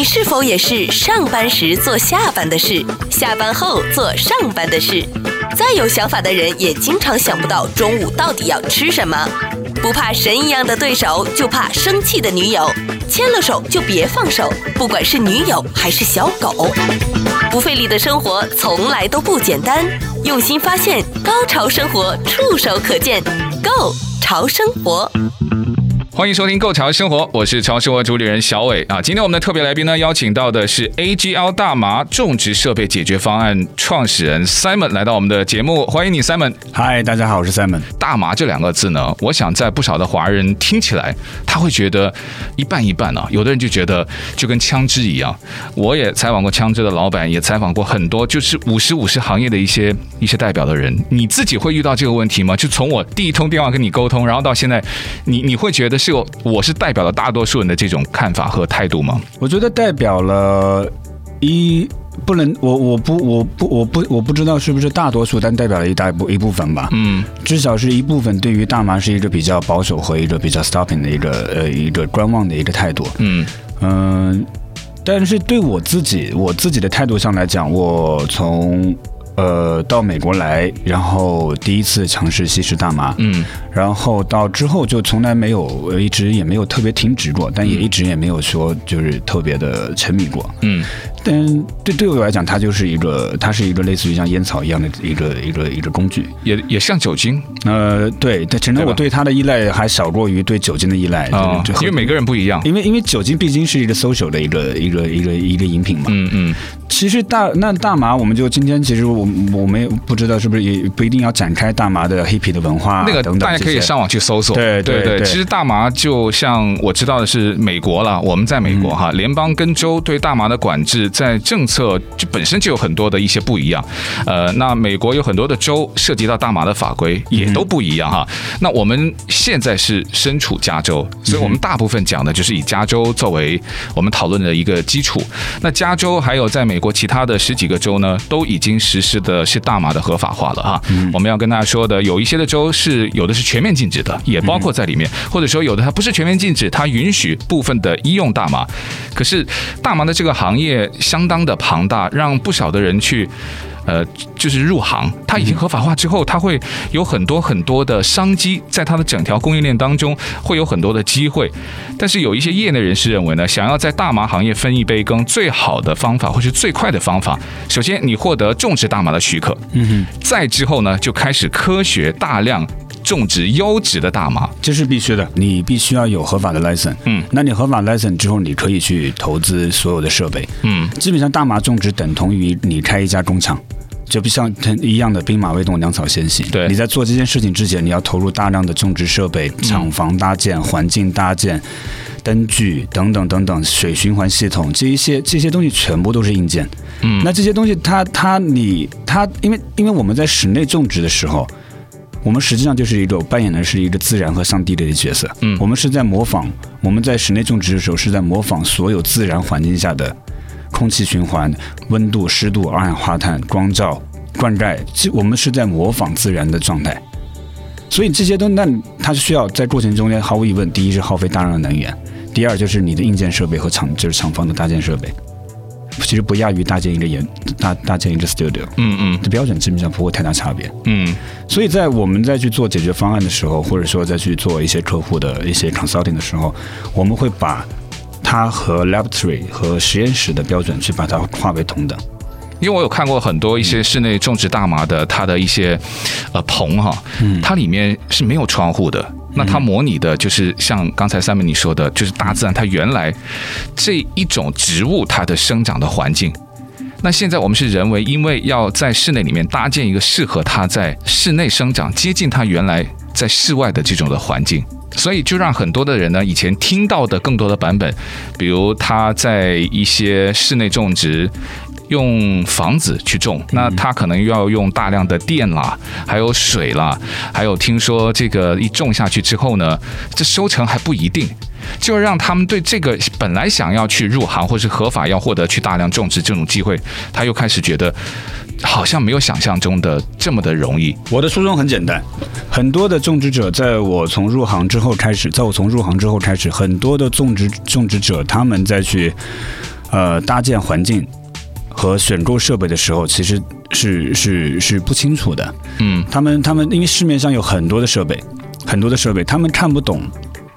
你是否也是上班时做下班的事，下班后做上班的事？再有想法的人也经常想不到中午到底要吃什么。不怕神一样的对手，就怕生气的女友。牵了手就别放手，不管是女友还是小狗。不费力的生活从来都不简单，用心发现，高潮生活触手可见 Go 潮生活。欢迎收听《Go 潮生活》，我是潮生活主理人小伟啊。今天我们的特别来宾呢，邀请到的是 AGL 大麻种植设备解决方案创始人 Simon 来到我们的节目，欢迎你，Simon。嗨，大家好，我是 Simon。大麻这两个字呢，我想在不少的华人听起来，他会觉得一半一半啊。有的人就觉得就跟枪支一样。我也采访过枪支的老板，也采访过很多就是五十五十行业的一些一些代表的人。你自己会遇到这个问题吗？就从我第一通电话跟你沟通，然后到现在，你你会觉得是？就我是代表了大多数人的这种看法和态度吗？我觉得代表了一不能，我我不我不我不我不知道是不是大多数，但代表了一大部一部分吧。嗯，至少是一部分对于大麻是一个比较保守和一个比较 stopping 的一个呃一个观望的一个态度。嗯嗯、呃，但是对我自己我自己的态度上来讲，我从。呃，到美国来，然后第一次尝试吸食大麻，嗯，然后到之后就从来没有，一直也没有特别停止过，但也一直也没有说就是特别的沉迷过，嗯。但对对我来讲，它就是一个，它是一个类似于像烟草一样的一个一个一个工具，也也像酒精。呃，对，但可能我对它的依赖还少过于对酒精的依赖。哦，因为每个人不一样。因为因为酒精毕竟是一个 social 的一个一个一个一个饮品嘛。嗯嗯。其实大那大麻，我们就今天其实我我们不知道是不是也不一定要展开大麻的 hippie 的文化那个等等，大家可以上网去搜索。对对对，其实大麻就像我知道的是美国了，我们在美国哈，联邦跟州对大麻的管制在政策就本身就有很多的一些不一样。呃，那美国有很多的州涉及到大麻的法规也都不一样哈。那我们现在是身处加州，所以我们大部分讲的就是以加州作为我们讨论的一个基础。那加州还有在美国其他的十几个州呢，都已经实施的是大麻的合法化了啊。我们要跟大家说的，有一些的州是有的是全面禁止的，也包括在里面，或者说有的它不是全面禁止，它允许部分的医用大麻。可是大麻的这个行业相当的庞大，让不少的人去。呃，就是入行，它已经合法化之后，它会有很多很多的商机，在它的整条供应链当中会有很多的机会。但是有一些业内人士认为呢，想要在大麻行业分一杯羹，最好的方法或是最快的方法，首先你获得种植大麻的许可，嗯哼，再之后呢，就开始科学大量种植优质的大麻，这是必须的，你必须要有合法的 license，嗯，那你合法 license 之后，你可以去投资所有的设备，嗯，基本上大麻种植等同于你开一家工厂。就不像一样的兵马未动，粮草先行。对，你在做这件事情之前，你要投入大量的种植设备、厂房搭建、环境搭建、灯具等等等等，水循环系统这一些这些东西全部都是硬件。嗯，那这些东西它它你它，因为因为我们在室内种植的时候，我们实际上就是一个扮演的是一个自然和上帝的角色。嗯，我们是在模仿我们在室内种植的时候是在模仿所有自然环境下的。空气循环、温度、湿度、二氧化碳、光照、灌溉，这我们是在模仿自然的状态。所以这些都，那它是需要在过程中间，毫无疑问，第一是耗费大量的能源，第二就是你的硬件设备和厂，就是厂房的搭建设备，其实不亚于搭建一个研搭搭建一个 studio。嗯嗯，的标准基本上不会太大差别。嗯，所以在我们再去做解决方案的时候，或者说再去做一些客户的一些 consulting 的时候，我们会把。它和 laboratory 和实验室的标准去把它划为同等，因为我有看过很多一些室内种植大麻的，它的一些呃棚哈，它里面是没有窗户的，那它模拟的就是像刚才 Simon 你说的，就是大自然它原来这一种植物它的生长的环境。那现在我们是人为，因为要在室内里面搭建一个适合它在室内生长、接近它原来在室外的这种的环境。所以就让很多的人呢，以前听到的更多的版本，比如他在一些室内种植，用房子去种，那他可能要用大量的电啦，还有水啦，还有听说这个一种下去之后呢，这收成还不一定，就让他们对这个本来想要去入行或是合法要获得去大量种植这种机会，他又开始觉得。好像没有想象中的这么的容易。我的初衷很简单，很多的种植者在我从入行之后开始，在我从入行之后开始，很多的种植种植者他们再去，呃搭建环境和选购设备的时候，其实是是是不清楚的。嗯，他们他们因为市面上有很多的设备，很多的设备，他们看不懂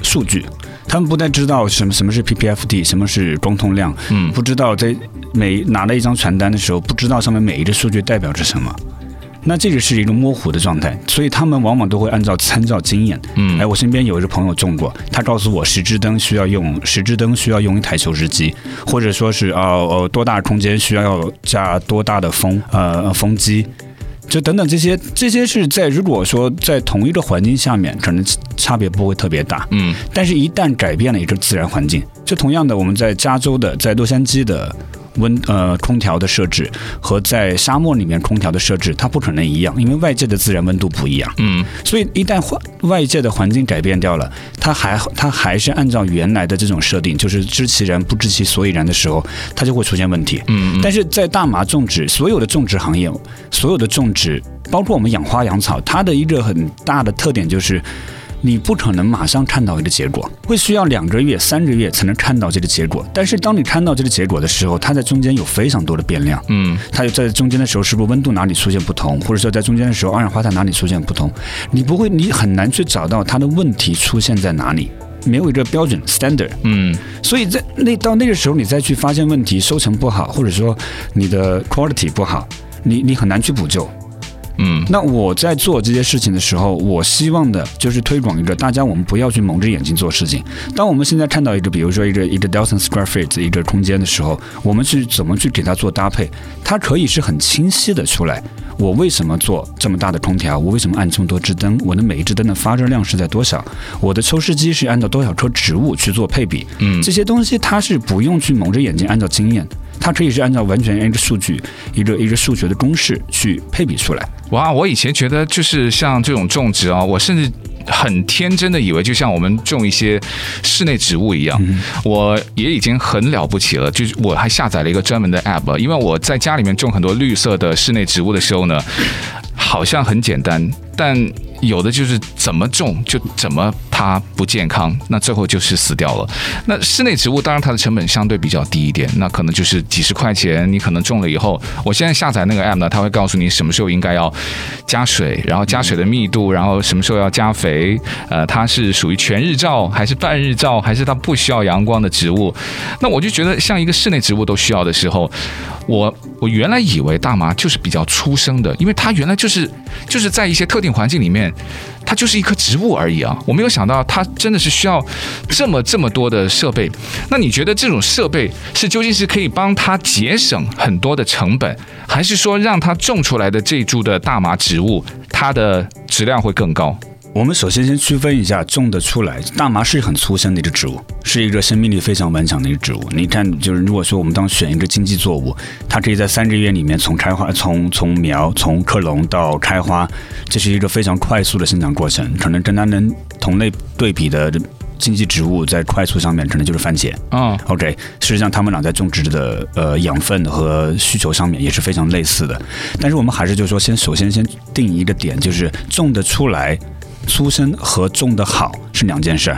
数据，他们不太知道什么什么是 PPFD，什么是光通量，嗯不知道在每拿了一张传单的时候，不知道上面每一个数据代表着什么。那这个是一个模糊的状态，所以他们往往都会按照参照经验。嗯哎，我身边有一个朋友种过，他告诉我十支灯需要用十支灯需要用一台求湿机，或者说是呃呃多大空间需要加多大的风呃风机，就等等这些这些是在如果说在同一个环境下面，可能差别不会特别大。嗯但是，一旦改变了一个自然环境，就同样的，我们在加州的，在洛杉矶的温呃空调的设置和在沙漠里面空调的设置，它不可能一样，因为外界的自然温度不一样。嗯所以，一旦环外界的环境改变掉了，它还它还是按照原来的这种设定，就是知其然不知其所以然的时候，它就会出现问题。嗯但是在大麻种植，所有的种植行业，所有的种植，包括我们养花养草，它的一个很大的特点就是，你不可能马上看到一个结果，会需要两个月、三个月才能看到这个结果。但是当你看到这个结果的时候，它在中间有非常多的变量。嗯它在中间的时候，是不是温度哪里出现不同，或者说在中间的时候，二氧化碳哪里出现不同？你不会，你很难去找到它的问题出现在哪里，没有一个标准 standard。嗯所以在那到那个时候，你再去发现问题，收成不好，或者说你的 quality 不好，你你很难去补救。嗯那我在做这些事情的时候，我希望的就是推广一个大家我们不要去蒙着眼睛做事情。当我们现在看到一个，比如说一个一个 thousand square feet 一个空间的时候，我们去怎么去给它做搭配，它可以是很清晰的出来。我为什么做这么大的空调？我为什么按这么多支灯？我的每一支灯的发热量是在多少？我的抽湿机是按照多少棵植物去做配比？嗯这些东西它是不用去蒙着眼睛按照经验，它可以是按照完全一个数据、一个一个数学的公式去配比出来。哇，我以前觉得就是像这种种植啊，我甚至很天真的以为，就像我们种一些室内植物一样，我也已经很了不起了。就是我还下载了一个专门的 app，因为我在家里面种很多绿色的室内植物的时候呢，好像很简单，但有的就是怎么种就怎么它不健康，那最后就是死掉了。那室内植物当然它的成本相对比较低一点，那可能就是几十块钱，你可能种了以后，我现在下载那个 app 呢，它会告诉你什么时候应该要加水，然后加水的密度，然后什么时候要加肥，呃，它是属于全日照还是半日照，还是它不需要阳光的植物？那我就觉得像一个室内植物都需要的时候，我我原来以为大麻就是比较粗生的，因为它原来就是就是在一些特定环境里面，它就是一棵植物而已啊。我没有想到它真的是需要这么这么多的设备。那你觉得这种设备是究竟是可以帮它节省很多的成本，还是说让它种出来的这株的大麻植物它的质量会更高？我们首先先区分一下，种得出来，大麻是很粗生的一个植物，是一个生命力非常顽强的一个植物。你看，就是如果说我们当选一个经济作物，它可以在三个月里面从开花、从从苗、从克隆到开花，这是一个非常快速的生长过程。可能跟它能同类对比的经济植物，在快速上面可能就是番茄。嗯 OK，实际上，它们俩在种植的呃养分和需求上面也是非常类似的。但是我们还是就是说，先首先先定一个点，就是种得出来。出生和种的好是两件事儿。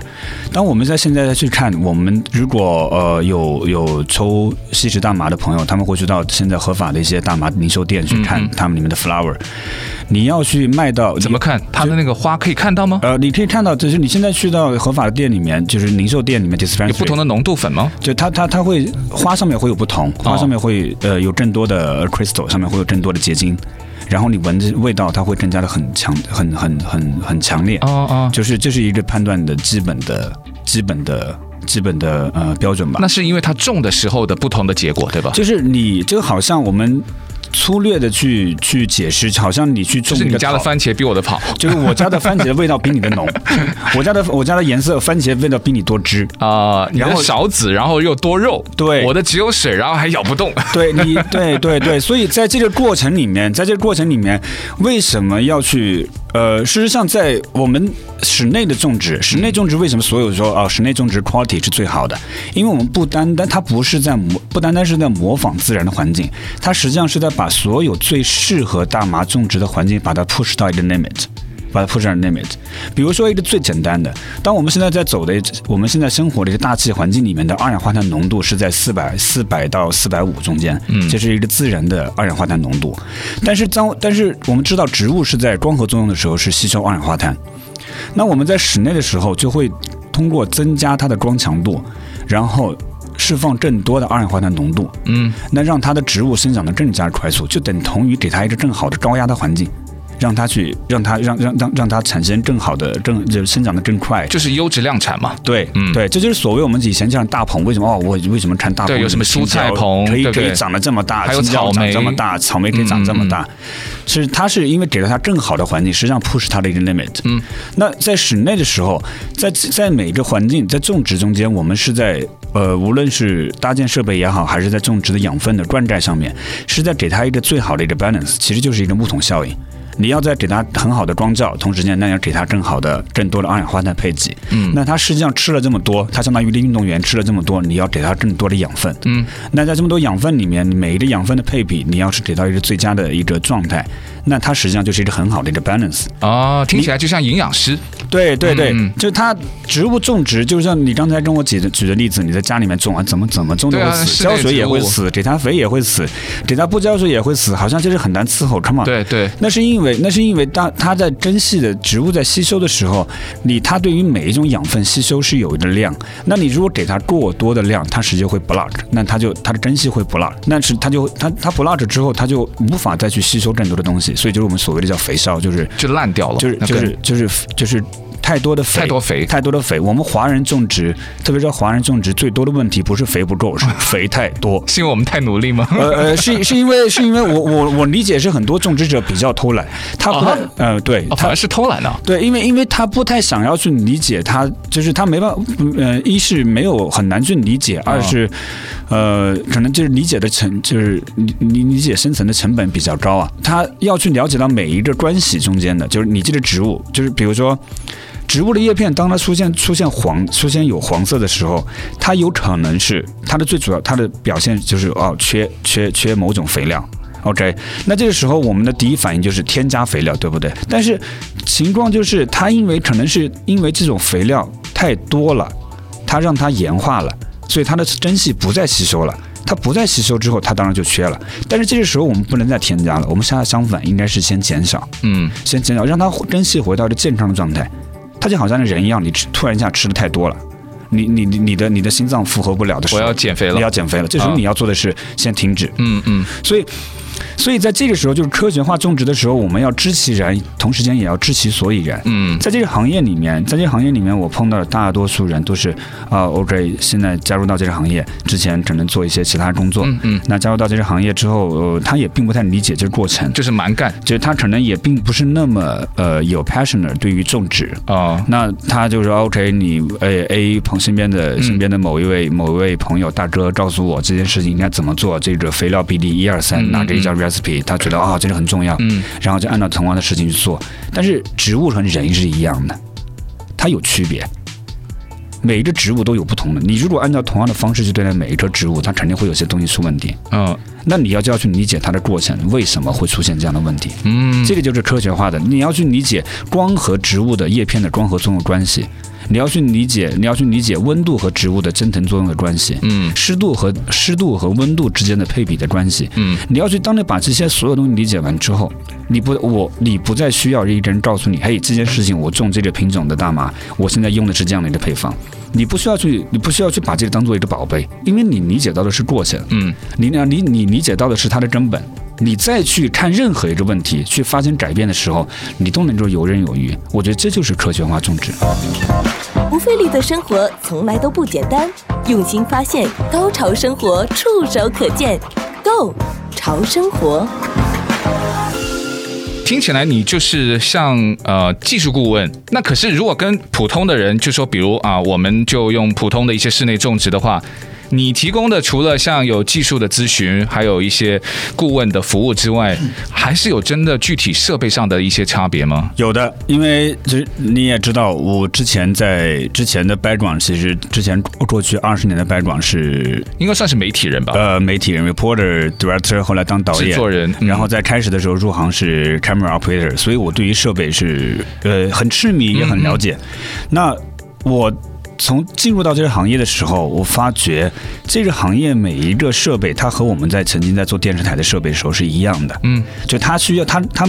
当我们在现在再去看，我们如果呃有有抽吸食大麻的朋友，他们会去到现在合法的一些大麻零售店去看他们里面的 flower。你要去卖到怎么看它的那个花可以看到吗？呃，你可以看到，就是你现在去到合法的店里面，就是零售店里面 dispensary 有不同的浓度粉吗？就它它它会花上面会有不同，花上面会呃有更多的 crystal，上面会有更多的结晶，然后你闻着味道它会更加的很强，很很很很强烈。哦哦，就是这是一个判断的基本的基本的基本的呃标准吧。那是因为它种的时候的不同的结果，对吧？就是你这个好像我们粗略的去去解释，好像你去种就是你家的番茄比我的好就是我家的番茄的味道比你的浓，我家的我家的颜色番茄味道比你多汁。啊、然后少籽，然后又多肉，对我的只有水，然后还咬不动。对你，对对对，所以在这个过程里面，在这个过程里面，为什么要去？呃，事实上，在我们室内的种植，室内种植为什么所有说啊、室内种植 quality 是最好的？因为我们不单单它不是在模，不单单是在模仿自然的环境，它实际上是在把所有最适合大麻种植的环境，把它 push 到一个 limit。把它 push on limit。比如说一个最简单的，当我们现在在走的，我们现在生活的一个大气环境里面的二氧化碳浓度是在四百四百到四百五中间，嗯，这是一个自然的二氧化碳浓度。但是当但是我们知道，植物是在光合作用的时候是吸收二氧化碳，那我们在室内的时候就会通过增加它的光强度，然后。释放更多的二氧化碳浓度，嗯，那让它的植物生长的更加快速，就等同于给它一个更好的高压的环境。让它去，让它让让让让它产生更好的更就生长的更快，就是优质量产嘛。对，嗯，对，这就是所谓我们以前讲大棚，为什么哦？我为什么看大棚？对，有什么蔬菜棚可以可以长得这么大，还有草莓长这么大，草莓可以长这么大。其实、嗯、它是因为给了它更好的环境，实际上 push 它的一个 limit。嗯，那在室内的时候，在在每个环境在种植中间，我们是在呃，无论是搭建设备也好，还是在种植的养分的灌溉上面，是在给它一个最好的一个 balance，其实就是一个木桶效应。你要再给它很好的光照，同时间那要给它更好的、更多的二氧化碳配给。嗯，那它实际上吃了这么多，它相当于一个运动员吃了这么多，你要给它更多的养分。嗯，那在这么多养分里面，每一个养分的配比，你要是给到一个最佳的一个状态，那它实际上就是一个很好的一个 balance。哦，听起来就像营养师。对对对，嗯、就它植物种植，就像你刚才跟我举的举的例子，你在家里面种啊，怎么怎么种都会死，浇水也会死，给它肥也会死，给它不浇水也会死，好像就是很难伺候，come on。对对，那是因为那是因为当它在根系的植物在吸收的时候，你它对于每一种养分吸收是有一个量，那你如果给它过多的量，它实际会 block，那它就它的根系会 block，那是它就它它 block 之后，它就无法再去吸收更多的东西，所以就是我们所谓的叫肥烧，就是就烂掉了，就是就是就是就是。太多的肥，太多肥，太多的肥。我们华人种植，特别是华人种植最多的问题不是肥不够，是 肥太多。是因为我们太努力吗？呃呃，是是因为是因为我我我理解是很多种植者比较偷懒，他不太、啊、呃对，反而是偷懒的、啊。对，因为因为他不太想要去理解他，就是他没办法，呃，一是没有很难去理解，二是呃可能就是理解的成就是你你理解深层的成本比较高啊。他要去了解到每一个关系中间的，就是你这个植物，就是比如说。植物的叶片，当它出现出现黄、出现有黄色的时候，它有可能是它的最主要，它的表现就是哦，缺缺缺某种肥料。OK，那这个时候我们的第一反应就是添加肥料，对不对？但是情况就是它因为可能是因为这种肥料太多了，它让它盐化了，所以它的根系不再吸收了。它不再吸收之后，它当然就缺了。但是这个时候我们不能再添加了，我们恰恰相反应该是先减少，嗯，先减少，让它根系回到一个健康的状态。它就好像人一样，你吃突然一下吃的太多了，你你你你的你的心脏负荷不了的时候，我要减肥了，你要减肥了。这时候你要做的是先停止，嗯嗯，所以。所以在这个时候，就是科学化种植的时候，我们要知其然，同时间也要知其所以然。嗯，在这个行业里面，在这个行业里面，我碰到的大多数人都是啊，OK，现在加入到这个行业之前，可能做一些其他工作。嗯嗯。那加入到这个行业之后，呃，他也并不太理解这个过程，就是蛮干，就是他可能也并不是那么呃有 passion 对于种植啊。哦、那他就说 OK，你呃 A 朋身边的身边的某一位、嗯、某一位朋友大哥告诉我这件事情应该怎么做，这个肥料比例一二三，拿这一叫 recipe，他觉得啊、哦，这个很重要，嗯，然后就按照同样的事情去做。但是植物和人是一样的，它有区别。每一个植物都有不同的。你如果按照同样的方式去对待每一棵植物，它肯定会有些东西出问题。嗯，那你要就要去理解它的过程，为什么会出现这样的问题？嗯，这个就是科学化的。你要去理解光和植物的叶片的光合作用关系。你要去理解，你要去理解温度和植物的蒸腾作用的关系，嗯，湿度和湿度和温度之间的配比的关系，嗯，你要去，当你把这些所有东西理解完之后，你不，我，你不再需要一个人告诉你，嘿，这件事情我种这个品种的大麻，我现在用的是这样的一个配方，你不需要去，你不需要去把这个当做一个宝贝，因为你理解到的是过程，嗯，你呢，你你理解到的是它的根本。你再去看任何一个问题，去发生改变的时候，你都能够游刃有余。我觉得这就是科学化种植。不费力的生活从来都不简单，用心发现，高潮生活触手可见 Go 潮生活。听起来你就是像呃技术顾问，那可是如果跟普通的人就说，比如啊，我们就用普通的一些室内种植的话。你提供的除了像有技术的咨询，还有一些顾问的服务之外，还是有真的具体设备上的一些差别吗？有的，因为这你也知道，我之前在之前的 background，其实之前过去二十年的 background 是应该算是媒体人吧？呃，媒体人 reporter director，后来当导演、制作人，然后在开始的时候入行是 camera operator，所以我对于设备是呃很痴迷，也很了解。嗯嗯，那我。从进入到这个行业的时候，我发觉这个行业每一个设备，它和我们在曾经在做电视台的设备的时候是一样的。嗯，就它需要它它，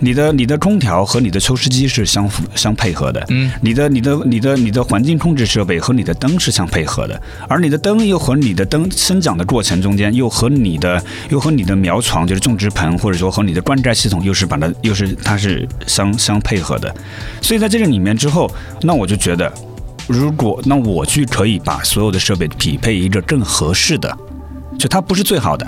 你的你的空调和你的抽湿机是相相配合的。嗯，你的你的你的你的环境控制设备和你的灯是相配合的，而你的灯又和你的灯生长的过程中间，又和你的又和你的苗床就是种植盆，或者说和你的灌溉系统又是把它又是它是相相配合的。所以在这个里面之后，那我就觉得。如果那我去可以把所有的设备匹配一个更合适的，就它不是最好的，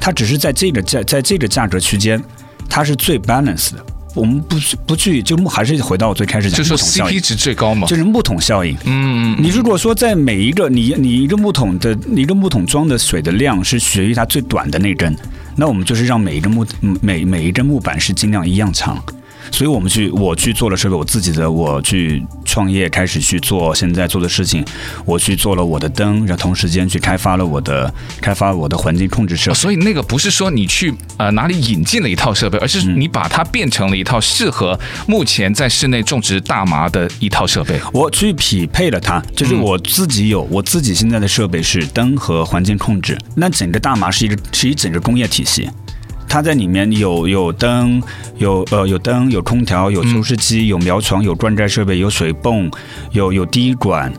它只是在这个价在这个价格区间，它是最 balance 的。我们不不去就还是回到我最开始讲，就是 CP 值最高嘛，就是木桶效应。嗯，你如果说在每一个你你一个木桶的一个木桶装的水的量是取决于它最短的那根，那我们就是让每一个木每每一根木板是尽量一样长。所以我们去，我去做了设备，我自己的，我去创业，开始去做现在做的事情，我去做了我的灯，然后同时间去开发了我的，开发我的环境控制设备。所以那个不是说你去呃哪里引进了一套设备，而是你把它变成了一套适合目前在室内种植大麻的一套设备。我去匹配了它，就是我自己有我自己现在的设备是灯和环境控制，那整个大麻是一个是一整个工业体系。它在里面有有灯，有呃有灯，有空调，有除湿机，有苗床，有灌溉设备，有水泵，有有滴管，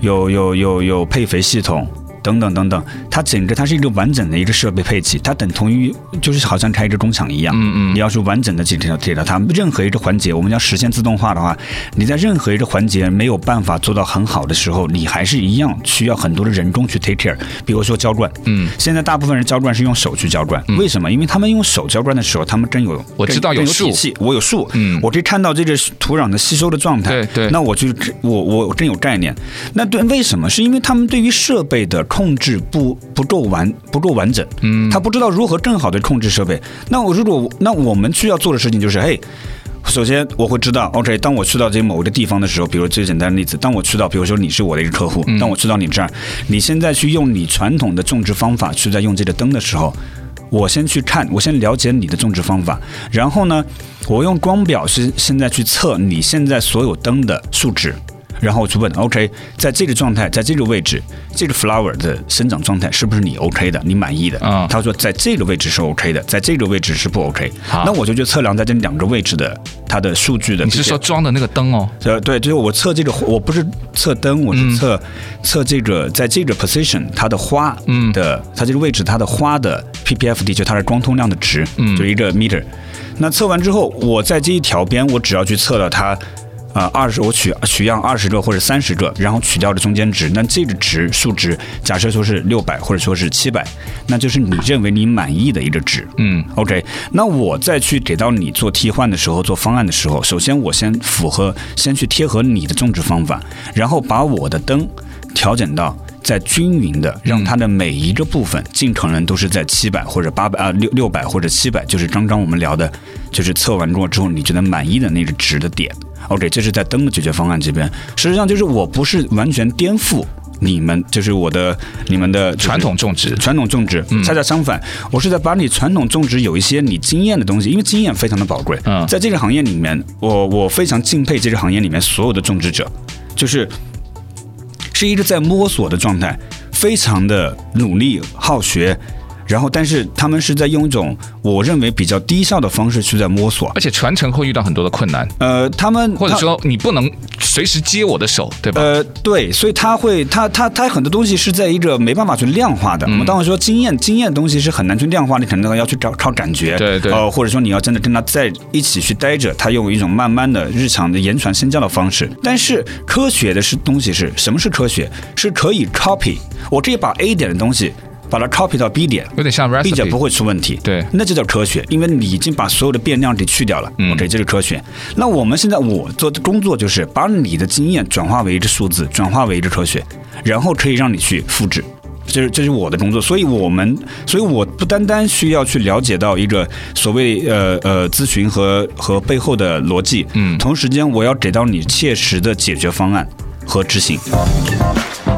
有有有有配肥系统。等等等等，它整个它是一个完整的一个设备配置，它等同于就是好像开一个工厂一样。嗯嗯，你要是完整的去调调它，任何一个环节，我们要实现自动化的话，你在任何一个环节没有办法做到很好的时候，你还是一样需要很多的人工去 take care。比如说浇灌，嗯，现在大部分人浇灌是用手去浇灌，为什么？因为他们用手浇灌的时候，他们真有我知道有数，我有数，嗯，我可以看到这个土壤的吸收的状态，对对，那我就我我真有概念。那对，为什么？是因为他们对于设备的控制不不够完不够完整，嗯，他不知道如何更好的控制设备。那我如果那我们需要做的事情就是，嘿，首先我会知道，OK，当我去到这某一个地方的时候，比如最简单的例子，当我去到，比如说你是我的一个客户，当我去到你这儿，你现在去用你传统的种植方法去在用这个灯的时候，我先去看，我先了解你的种植方法，然后呢，我用光表是现在去测你现在所有灯的数值。然后我去问，OK，在这个状态，在这个位置，这个 flower 的生长状态是不是你 OK 的，你满意的？啊、嗯，他说在这个位置是 OK 的，在这个位置是不 OK。好，那我就去测量在这两个位置的它的数据的。你是说装的那个灯哦？呃，对，就是我测这个，我不是测灯，我是测、嗯、测这个在这个 position 它的花的，它这个位置它的花的 ppfd 就它的光通量的值，嗯，就一个 meter。那测完之后，我在这一条边，我只要去测了它。啊，二十我取取样二十个或者三十个，然后取掉的中间值，那这个值数值，假设说是六百或者说是七百，那就是你认为你满意的一个值。嗯，OK，那我再去给到你做替换的时候，做方案的时候，首先我先符合，先去贴合你的种植方法，然后把我的灯调整到在均匀的，让它的每一个部分尽可能都是在七百或者八百啊六六百或者七百，就是刚刚我们聊的，就是测完过之后你觉得满意的那个值的点。OK，这是在灯的解决方案这边。实际上就是我不是完全颠覆你们，就是我的你们的传统种植，传统种植。恰恰相反，我是在把你传统种植有一些你经验的东西，因为经验非常的宝贵。嗯，在这个行业里面，我我非常敬佩这个行业里面所有的种植者，就是是一个在摸索的状态，非常的努力好学。然后，但是他们是在用一种我认为比较低效的方式去在摸索，而且传承会遇到很多的困难。呃，他们或者说你不能随时接我的手，对吧？呃，对，所以他会，他他他很多东西是在一个没办法去量化的。我们当然说经验，经验东西是很难去量化，你可能要去找靠感觉，对对。呃，或者说你要真的跟他在一起去待着，他用一种慢慢的日常的言传身教的方式。但是科学的是东西是什么是科学？是可以 copy，我这把 A 点的东西。把它 copy 到 B 点，有点像 recipe，并且不会出问题。对，那就叫科学，因为你已经把所有的变量给去掉了。嗯，OK，这是科学。那我们现在我做的工作就是把你的经验转化为一个数字，转化为一个科学，然后可以让你去复制。这是这是我的工作，所以我们，所以我不单单需要去了解到一个所谓呃呃咨询和和背后的逻辑，嗯，同时间我要给到你切实的解决方案和执行。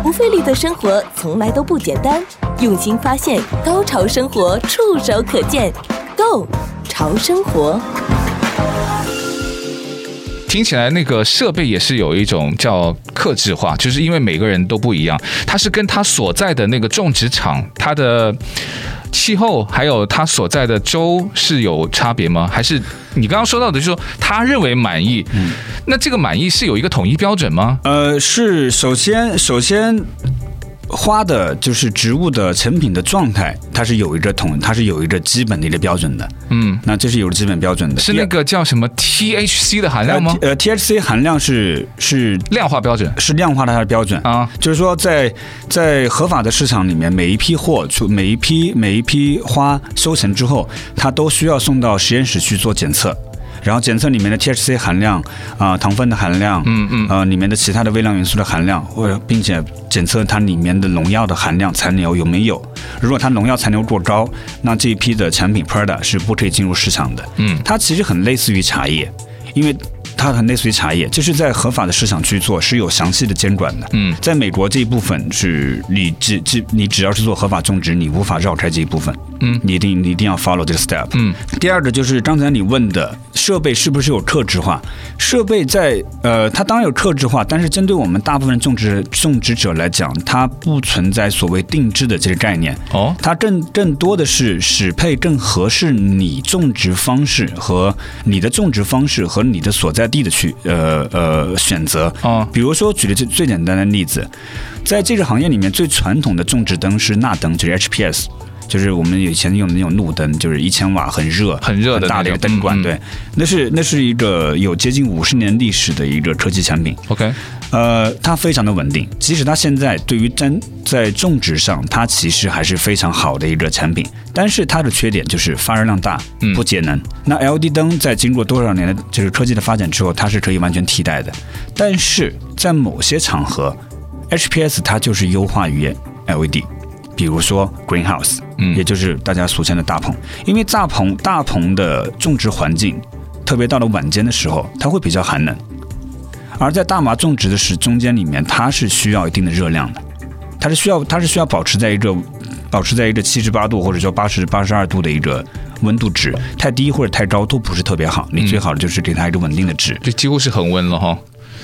不费力的生活从来都不简单，用心发现，高潮生活触手可见，Go 潮生活。听起来那个设备也是有一种叫克制化，就是因为每个人都不一样，它是跟他所在的那个种植场、它的气候，还有他所在的州是有差别吗？还是你刚刚说到的，就是说他认为满意，嗯，那这个满意是有一个统一标准吗？呃，是首先首先。花的就是植物的成品的状态，它是有一个统，它是有一个基本的一个标准的。嗯，那这是有基本标准的。是那个叫什么 THC 的含量吗？呃，THC 含量是是量化标准，是量化的它的标准啊。就是说在，在在合法的市场里面，每一批货出每一批每一批花收成之后，它都需要送到实验室去做检测。然后检测里面的 THC 含量啊、呃，糖分的含量，嗯嗯，呃，里面的其他的微量元素的含量，或者并且检测它里面的农药的含量残留有没有。如果它农药残留过高，那这一批的产品 Prada 是不可以进入市场的。嗯，它其实很类似于茶叶，因为。它很类似于茶叶，就是在合法的市场去做是有详细的监管的。嗯，在美国这一部分是你只只你只要是做合法种植，你无法绕开这一部分。嗯，你一定你一定要 follow 这个 step。嗯，第二个就是刚才你问的设备是不是有克制化？设备在呃，它当然有克制化，但是针对我们大部分种植种植者来讲，它不存在所谓定制的这个概念。哦，它更更多的是适配更合适你种植方式和你的种植方式和你的所在地的去呃呃选择。啊，比如说举个最最简单的例子，在这个行业里面最传统的种植灯是钠灯，就是 HPS，就是我们以前用的那种路灯，就是一千瓦很热很热的大的一个灯管，对，那是那是一个有接近五十年历史的一个科技产品。OK。呃，它非常的稳定，即使它现在对于真在种植上，它其实还是非常好的一个产品。但是它的缺点就是发热量大，不节能。嗯、那 LED 灯在经过多少年的就是科技的发展之后，它是可以完全替代的。但是在某些场合，HPS 它就是优化于 LED，比如说 Greenhouse，嗯，也就是大家俗称的大棚，因为大棚大棚的种植环境，特别到了晚间的时候，它会比较寒冷。而在大麻种植的时中间里面，它是需要一定的热量的，它是需要它是需要保持在一个保持在一个七十八度或者说八十八十二度的一个温度值，太低或者太高都不是特别好。你最好的就是给它一个稳定的值，这几乎是恒温了哈。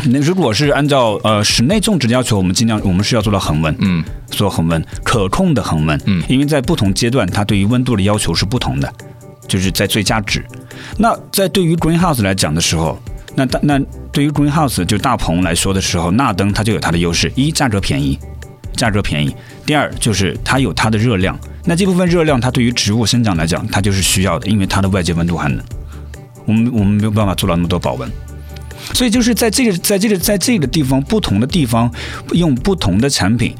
那如果是按照呃室内种植的要求，我们尽量我们是要做到恒温，嗯，做恒温可控的恒温，嗯，因为在不同阶段它对于温度的要求是不同的，就是在最佳值。那在对于 greenhouse 来讲的时候。那大那对于 greenhouse 就大棚来说的时候，钠灯它就有它的优势：一，价格便宜，价格便宜；第二，就是它有它的热量。那这部分热量，它对于植物生长来讲，它就是需要的，因为它的外界温度寒冷。我们我们没有办法做到那么多保温，所以就是在这个在这个在这个地方，不同的地方用不同的产品。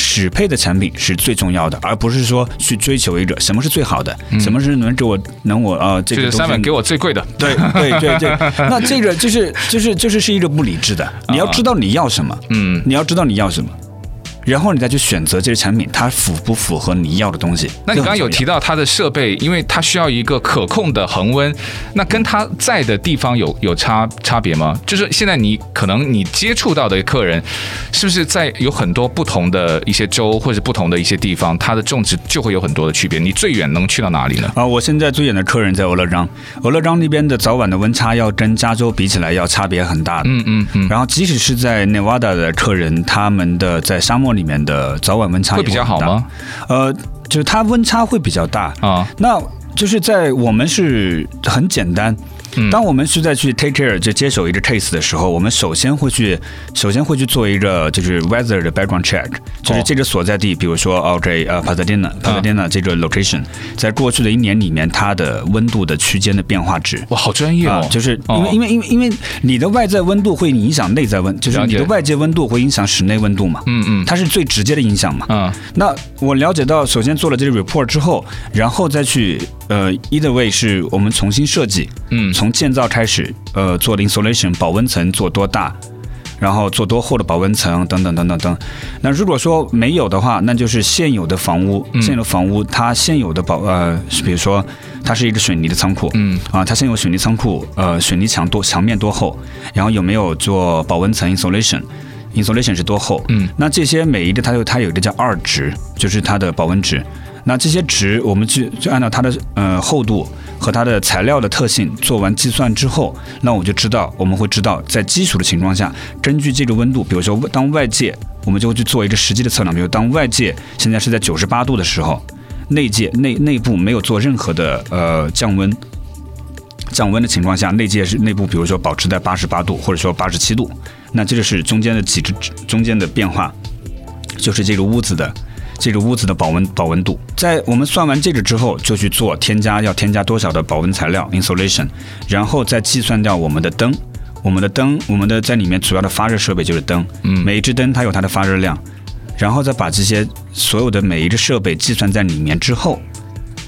适配的产品是最重要的，而不是说去追求一个什么是最好的，嗯、什么是能给我能我啊、呃、这个东西三本给我最贵的，对对对对，那这个就是就是就是是一个不理智的，你要知道你要什么，嗯，你要知道你要什么。然后你再去选择这些产品，它符不符合你要的东西？那你刚刚有提到它的设备，因为它需要一个可控的恒温，那跟它在的地方有有差差别吗？就是现在你可能你接触到的客人，是不是在有很多不同的一些州或者不同的一些地方，它的种植就会有很多的区别？你最远能去到哪里呢？啊，我现在最远的客人在俄勒冈，俄勒冈那边的早晚的温差要跟加州比起来要差别很大的。嗯嗯嗯。然后即使是在 Nevada 的客人，他们的在沙漠里面的早晚温差会比较好吗？呃，就是它温差会比较大啊。那就是在我们是很简单。当我们是在去 take care 就接手一个 case 的时候，我们首先会去，首先会去做一个就是 weather 的 background check，就是这个所在地，比如说 OK 呃 Pasadena，Pasadena 这个 location，在过去的一年里面，它的温度的区间的变化值。哇，好专业哦！就是因为因为因为因为你的外在温度会影响内在温，就是你的外界温度会影响室内温度嘛。嗯嗯，它是最直接的影响嘛。嗯，那我了解到，首先做了这个 report 之后，然后再去呃 either way 是我们重新设计，嗯，从建造开始，呃，做的 insulation 保温层做多大，然后做多厚的保温层等等等等等。那如果说没有的话，那就是现有的房屋，现有的房屋它现有的保呃，比如说它是一个水泥的仓库，嗯啊，它现有水泥仓库，呃，水泥墙多墙面多厚，然后有没有做保温层 insulation，insulation 是多厚，嗯，那这些每一个它有它有一个叫二值，就是它的保温值。那这些值我们就就按照它的呃厚度和它的材料的特性做完计算之后，那我就知道我们会知道在基础的情况下，根据这个温度，比如说当外界我们就会去做一个实际的测量，比如当外界现在是在九十八度的时候，内界内内部没有做任何的呃降温降温的情况下，内界是内部比如说保持在八十八度或者说八十七度，那这就是中间的几值中间的变化，就是这个屋子的。这个屋子的保温保温度，在我们算完这个之后，就去做添加要添加多少的保温材料 insulation，然后再计算掉我们的灯，我们的灯，我们的在里面主要的发热设备就是灯，嗯，每一只灯它有它的发热量，然后再把这些所有的每一个设备计算在里面之后，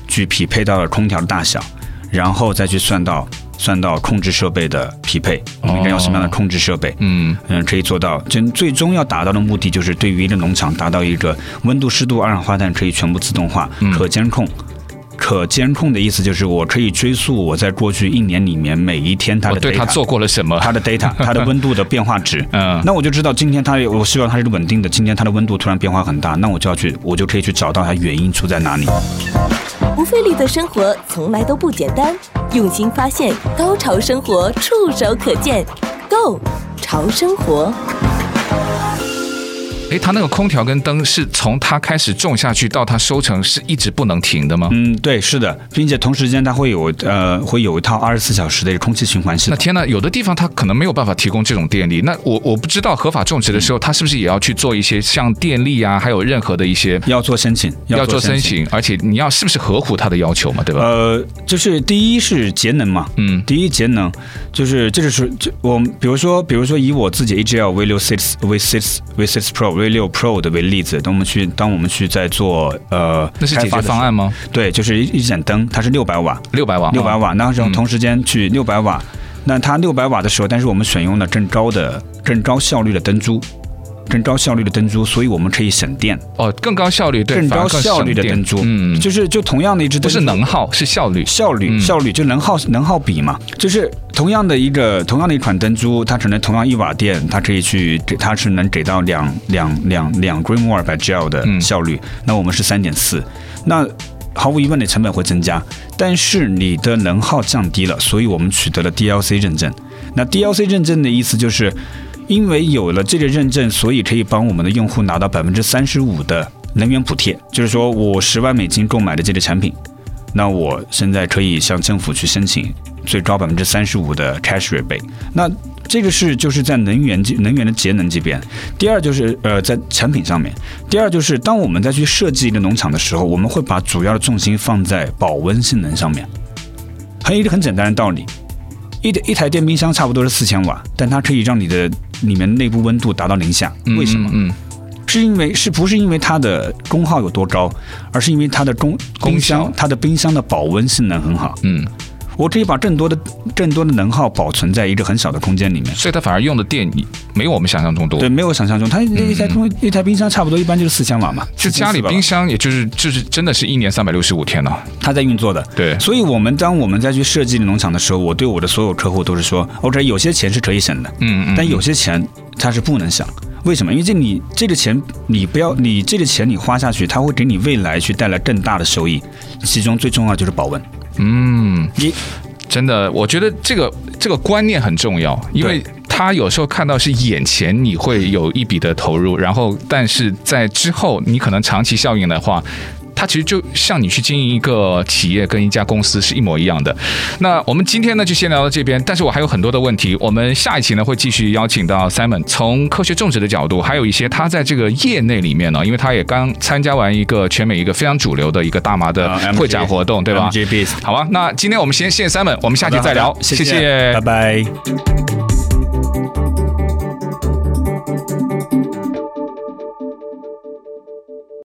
去匹配到了空调的大小，然后再去算到。算到控制设备的匹配，我们应该要什么样的控制设备？嗯嗯，可以做到。就最终要达到的目的，就是对于一个农场达到一个温度、湿度、二氧化碳可以全部自动化、可监控。可监控的意思就是，我可以追溯我在过去一年里面每一天它的 data，对它做过了什么，它的 data，它的 温度的变化值。嗯，那我就知道今天它，我希望它是稳定的。今天它的温度突然变化很大，那我就要去，我就可以去找到它原因出在哪里。不费力的生活从来都不简单，用心发现，高潮生活触手可见，Go 潮生活。哎，它那个空调跟灯是从它开始种下去到它收成是一直不能停的吗？嗯，对，是的，并且同时间它会有呃会有一套二十四小时的空气循环系统。那天呐，有的地方它可能没有办法提供这种电力，那我我不知道合法种植的时候，它是不是也要去做一些像电力啊，还有任何的一些要做申请，要做申请，而且你要是不是合乎它的要求嘛，对吧？呃，就是第一是节能嘛，嗯，第一节能就是这就是就我比如说比如说以我自己 AGL V 六 six V six V six Pro V 六 Pro 的为例子，当我们去，当我们去在做呃，那是解决方案吗？对，就是一一盏灯，它是六百瓦，六百瓦，六百瓦。那时候同时间去六百瓦，嗯、那它六百瓦的时候，但是我们选用了更高的、更高效率的灯珠。更高效率的灯珠，所以我们可以省电哦。更高效率，对，更高效率的灯珠，嗯，就是就同样的一支灯，不是能耗，是效率，效率，效率，就能耗能耗比嘛。就是同样的一个同样的一款灯珠，它可能同样一瓦电，它可以去给，它是能给到两两两两 Greenwatt per joule 的效率。那我们是三点四，那毫无疑问的成本会增加，但是你的能耗降低了，所以我们取得了 DLC 认证。那 DLC 认证的意思就是。因为有了这个认证，所以可以帮我们的用户拿到百分之三十五的能源补贴。就是说我十万美金购买的这个产品，那我现在可以向政府去申请最高百分之三十五的 cash rebate。那这个是就是在能源能源的节能这边。第二就是呃在产品上面，第二就是当我们再去设计一个农场的时候，我们会把主要的重心放在保温性能上面。还有一个很简单的道理，一一台电冰箱差不多是四千瓦，但它可以让你的里面内部温度达到零下，为什么？嗯，嗯是因为是不是因为它的功耗有多高，而是因为它的功冰箱它的冰箱的保温性能很好。嗯。我可以把更多的、更多的能耗保存在一个很小的空间里面，所以它反而用的电没有我们想象中多。对，没有想象中，它一台空、嗯、一台冰箱差不多一般就是四千瓦嘛。就家里冰箱，也就是就是真的是一年三百六十五天呢、啊，它在运作的。对，所以我们当我们再去设计农场的时候，我对我的所有客户都是说，OK，有些钱是可以省的，嗯嗯，但有些钱它是不能省。为什么？因为这你这个钱你不要，你这个钱你花下去，它会给你未来去带来更大的收益。其中最重要就是保温。嗯，你。真的，我觉得这个这个观念很重要，因为他有时候看到是眼前你会有一笔的投入，然后但是在之后你可能长期效应的话。它其实就像你去经营一个企业跟一家公司是一模一样的。那我们今天呢就先聊到这边，但是我还有很多的问题。我们下一期呢会继续邀请到 Simon，从科学种植的角度，还有一些他在这个业内里面呢，因为他也刚参加完一个全美一个非常主流的一个大麻的会展活动，对吧？好吧，那今天我们先谢谢 Simon，我们下期再聊，谢谢，拜拜。